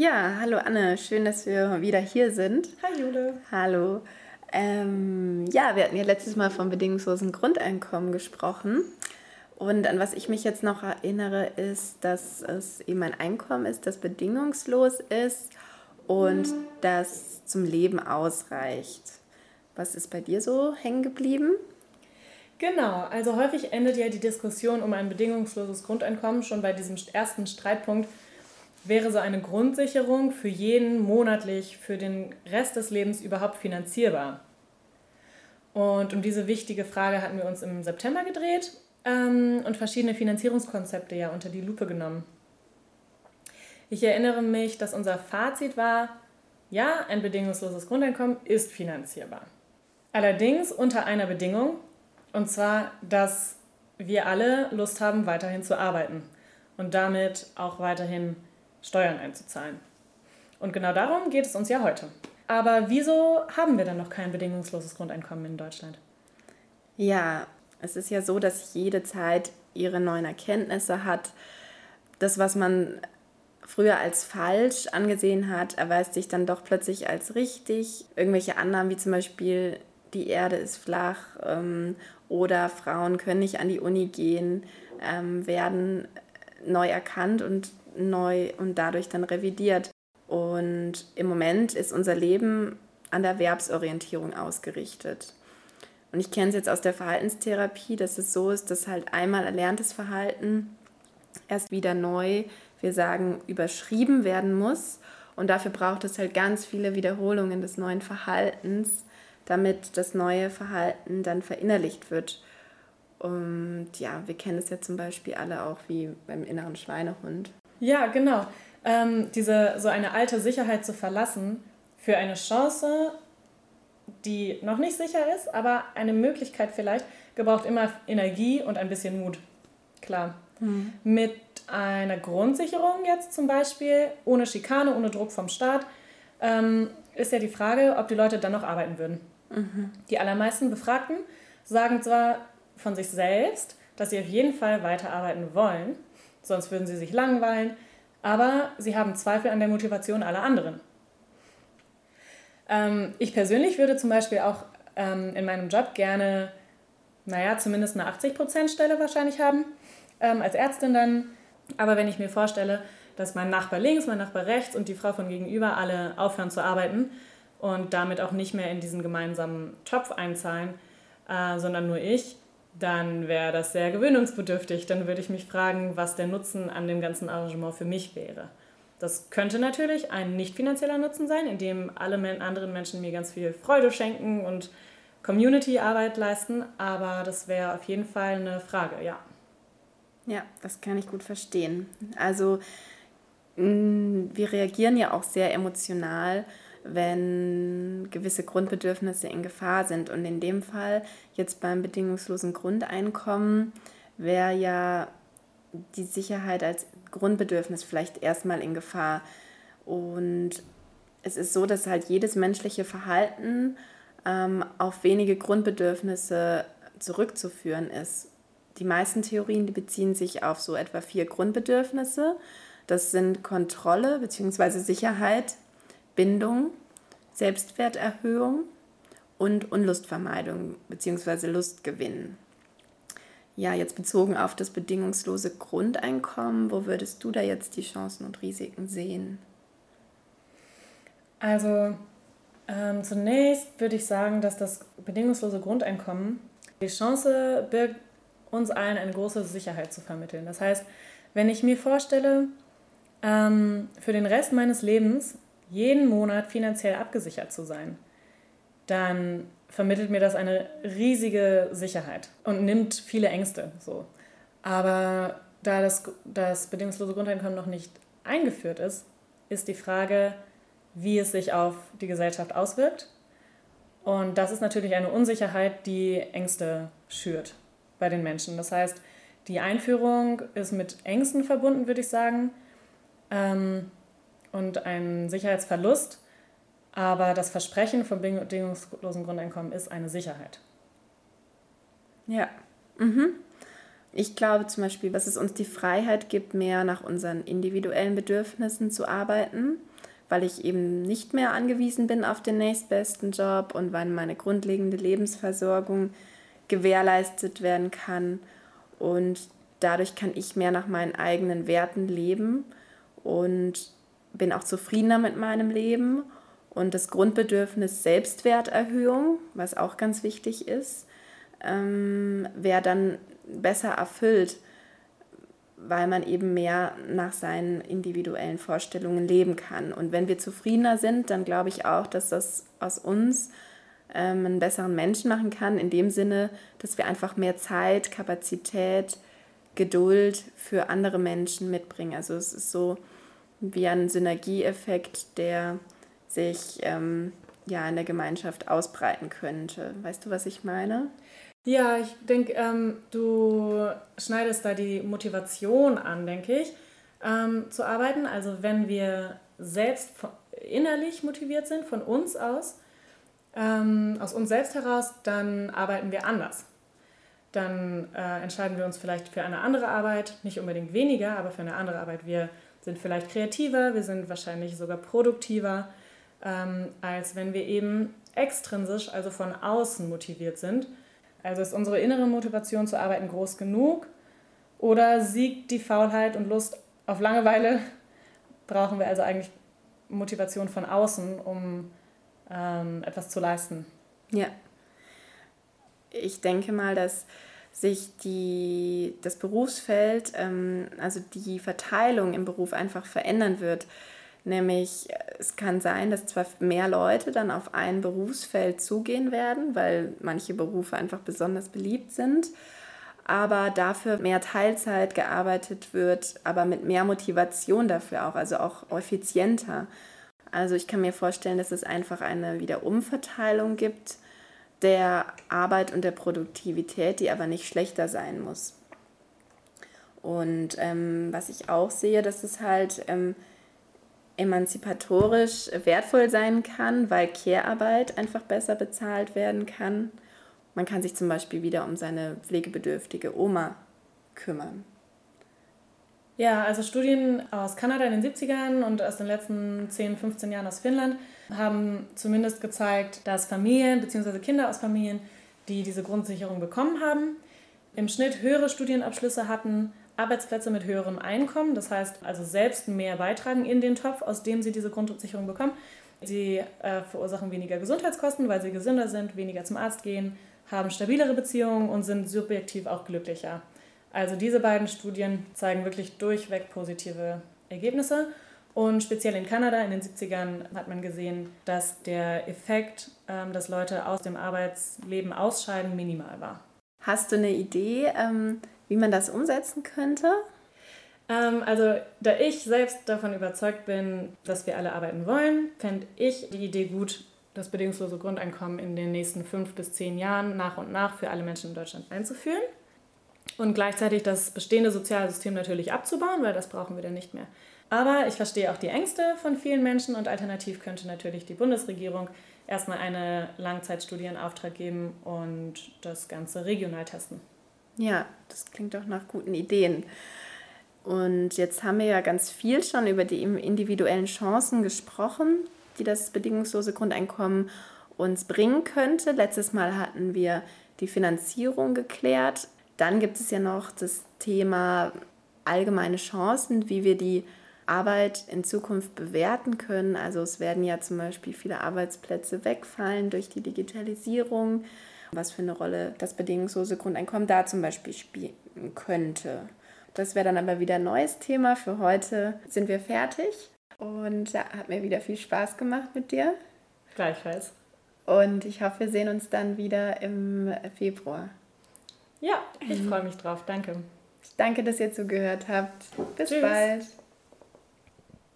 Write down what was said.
Ja, hallo Anne, schön, dass wir wieder hier sind. Hi Jule. Hallo. Ähm, ja, wir hatten ja letztes Mal vom bedingungslosen Grundeinkommen gesprochen. Und an was ich mich jetzt noch erinnere, ist, dass es eben ein Einkommen ist, das bedingungslos ist und mhm. das zum Leben ausreicht. Was ist bei dir so hängen geblieben? Genau, also häufig endet ja die Diskussion um ein bedingungsloses Grundeinkommen schon bei diesem ersten Streitpunkt wäre so eine Grundsicherung für jeden monatlich für den Rest des Lebens überhaupt finanzierbar? Und um diese wichtige Frage hatten wir uns im September gedreht ähm, und verschiedene Finanzierungskonzepte ja unter die Lupe genommen. Ich erinnere mich, dass unser Fazit war, ja, ein bedingungsloses Grundeinkommen ist finanzierbar. Allerdings unter einer Bedingung, und zwar, dass wir alle Lust haben, weiterhin zu arbeiten und damit auch weiterhin Steuern einzuzahlen. Und genau darum geht es uns ja heute. Aber wieso haben wir dann noch kein bedingungsloses Grundeinkommen in Deutschland? Ja, es ist ja so, dass jede Zeit ihre neuen Erkenntnisse hat. Das, was man früher als falsch angesehen hat, erweist sich dann doch plötzlich als richtig. Irgendwelche Annahmen wie zum Beispiel, die Erde ist flach ähm, oder Frauen können nicht an die Uni gehen, ähm, werden neu erkannt und neu und dadurch dann revidiert. Und im Moment ist unser Leben an der Erwerbsorientierung ausgerichtet. Und ich kenne es jetzt aus der Verhaltenstherapie, dass es so ist, dass halt einmal erlerntes Verhalten erst wieder neu, wir sagen, überschrieben werden muss. Und dafür braucht es halt ganz viele Wiederholungen des neuen Verhaltens, damit das neue Verhalten dann verinnerlicht wird. Und ja, wir kennen es ja zum Beispiel alle auch wie beim inneren Schweinehund. Ja, genau. Ähm, diese so eine alte Sicherheit zu verlassen für eine Chance, die noch nicht sicher ist, aber eine Möglichkeit vielleicht, gebraucht immer Energie und ein bisschen Mut. Klar. Mhm. Mit einer Grundsicherung jetzt zum Beispiel, ohne Schikane, ohne Druck vom Staat, ähm, ist ja die Frage, ob die Leute dann noch arbeiten würden. Mhm. Die allermeisten Befragten sagen zwar von sich selbst, dass sie auf jeden Fall weiterarbeiten wollen, sonst würden sie sich langweilen. Aber sie haben Zweifel an der Motivation aller anderen. Ähm, ich persönlich würde zum Beispiel auch ähm, in meinem Job gerne, naja, zumindest eine 80%-Stelle wahrscheinlich haben, ähm, als Ärztin dann. Aber wenn ich mir vorstelle, dass mein Nachbar links, mein Nachbar rechts und die Frau von gegenüber alle aufhören zu arbeiten und damit auch nicht mehr in diesen gemeinsamen Topf einzahlen, äh, sondern nur ich, dann wäre das sehr gewöhnungsbedürftig. Dann würde ich mich fragen, was der Nutzen an dem ganzen Arrangement für mich wäre. Das könnte natürlich ein nicht finanzieller Nutzen sein, indem alle anderen Menschen mir ganz viel Freude schenken und Community-Arbeit leisten, aber das wäre auf jeden Fall eine Frage, ja. Ja, das kann ich gut verstehen. Also mm, wir reagieren ja auch sehr emotional wenn gewisse Grundbedürfnisse in Gefahr sind. Und in dem Fall, jetzt beim bedingungslosen Grundeinkommen, wäre ja die Sicherheit als Grundbedürfnis vielleicht erstmal in Gefahr. Und es ist so, dass halt jedes menschliche Verhalten ähm, auf wenige Grundbedürfnisse zurückzuführen ist. Die meisten Theorien die beziehen sich auf so etwa vier Grundbedürfnisse. Das sind Kontrolle bzw. Sicherheit, Bindung, Selbstwerterhöhung und Unlustvermeidung bzw. Lustgewinn. Ja, jetzt bezogen auf das bedingungslose Grundeinkommen, wo würdest du da jetzt die Chancen und Risiken sehen? Also ähm, zunächst würde ich sagen, dass das bedingungslose Grundeinkommen die Chance birgt, uns allen eine große Sicherheit zu vermitteln. Das heißt, wenn ich mir vorstelle, ähm, für den Rest meines Lebens jeden Monat finanziell abgesichert zu sein, dann vermittelt mir das eine riesige Sicherheit und nimmt viele Ängste. So. Aber da das, das bedingungslose Grundeinkommen noch nicht eingeführt ist, ist die Frage, wie es sich auf die Gesellschaft auswirkt. Und das ist natürlich eine Unsicherheit, die Ängste schürt bei den Menschen. Das heißt, die Einführung ist mit Ängsten verbunden, würde ich sagen. Ähm, und ein Sicherheitsverlust. Aber das Versprechen vom bedingungslosen Grundeinkommen ist eine Sicherheit. Ja. Mhm. Ich glaube zum Beispiel, dass es uns die Freiheit gibt, mehr nach unseren individuellen Bedürfnissen zu arbeiten, weil ich eben nicht mehr angewiesen bin auf den nächstbesten Job und weil meine grundlegende Lebensversorgung gewährleistet werden kann. Und dadurch kann ich mehr nach meinen eigenen Werten leben und bin auch zufriedener mit meinem Leben. Und das Grundbedürfnis Selbstwerterhöhung, was auch ganz wichtig ist, ähm, wäre dann besser erfüllt, weil man eben mehr nach seinen individuellen Vorstellungen leben kann. Und wenn wir zufriedener sind, dann glaube ich auch, dass das aus uns ähm, einen besseren Menschen machen kann, in dem Sinne, dass wir einfach mehr Zeit, Kapazität, Geduld für andere Menschen mitbringen. Also es ist so wie ein Synergieeffekt, der sich ähm, ja in der Gemeinschaft ausbreiten könnte. Weißt du, was ich meine? Ja, ich denke, ähm, du schneidest da die Motivation an, denke ich, ähm, zu arbeiten. Also wenn wir selbst innerlich motiviert sind, von uns aus, ähm, aus uns selbst heraus, dann arbeiten wir anders. Dann äh, entscheiden wir uns vielleicht für eine andere Arbeit, nicht unbedingt weniger, aber für eine andere Arbeit. Wir sind vielleicht kreativer, wir sind wahrscheinlich sogar produktiver, ähm, als wenn wir eben extrinsisch, also von außen motiviert sind also ist unsere innere Motivation zu arbeiten groß genug oder siegt die Faulheit und Lust auf Langeweile? Brauchen wir also eigentlich Motivation von außen, um ähm, etwas zu leisten? Ja. Ich denke mal, dass sich die, das Berufsfeld, ähm, also die Verteilung im Beruf einfach verändern wird. Nämlich, es kann sein, dass zwar mehr Leute dann auf ein Berufsfeld zugehen werden, weil manche Berufe einfach besonders beliebt sind, aber dafür mehr Teilzeit gearbeitet wird, aber mit mehr Motivation dafür auch, also auch effizienter. Also ich kann mir vorstellen, dass es einfach eine Wiederumverteilung gibt der Arbeit und der Produktivität, die aber nicht schlechter sein muss. Und ähm, was ich auch sehe, dass es halt ähm, emanzipatorisch wertvoll sein kann, weil Care-Arbeit einfach besser bezahlt werden kann. Man kann sich zum Beispiel wieder um seine pflegebedürftige Oma kümmern. Ja, also Studien aus Kanada in den 70ern und aus den letzten 10, 15 Jahren aus Finnland haben zumindest gezeigt, dass Familien bzw. Kinder aus Familien, die diese Grundsicherung bekommen haben, im Schnitt höhere Studienabschlüsse hatten Arbeitsplätze mit höherem Einkommen, das heißt also selbst mehr beitragen in den Topf, aus dem sie diese Grundsicherung bekommen. Sie äh, verursachen weniger Gesundheitskosten, weil sie gesünder sind, weniger zum Arzt gehen, haben stabilere Beziehungen und sind subjektiv auch glücklicher. Also diese beiden Studien zeigen wirklich durchweg positive Ergebnisse. Und speziell in Kanada in den 70ern hat man gesehen, dass der Effekt, ähm, dass Leute aus dem Arbeitsleben ausscheiden, minimal war. Hast du eine Idee, ähm, wie man das umsetzen könnte? Ähm, also, da ich selbst davon überzeugt bin, dass wir alle arbeiten wollen, fände ich die Idee gut, das bedingungslose Grundeinkommen in den nächsten fünf bis zehn Jahren nach und nach für alle Menschen in Deutschland einzuführen und gleichzeitig das bestehende soziale System natürlich abzubauen, weil das brauchen wir dann nicht mehr. Aber ich verstehe auch die Ängste von vielen Menschen und alternativ könnte natürlich die Bundesregierung erstmal eine Langzeitstudie in Auftrag geben und das Ganze regional testen. Ja, das klingt doch nach guten Ideen. Und jetzt haben wir ja ganz viel schon über die individuellen Chancen gesprochen, die das bedingungslose Grundeinkommen uns bringen könnte. Letztes Mal hatten wir die Finanzierung geklärt. Dann gibt es ja noch das Thema allgemeine Chancen, wie wir die Arbeit in Zukunft bewerten können. Also es werden ja zum Beispiel viele Arbeitsplätze wegfallen durch die Digitalisierung was für eine Rolle das bedingungslose Grundeinkommen da zum Beispiel spielen könnte. Das wäre dann aber wieder ein neues Thema. Für heute sind wir fertig und ja, hat mir wieder viel Spaß gemacht mit dir. Gleichfalls. Und ich hoffe, wir sehen uns dann wieder im Februar. Ja, ich freue mich drauf. Danke. Ich danke, dass ihr zugehört habt. Bis Tschüss. bald.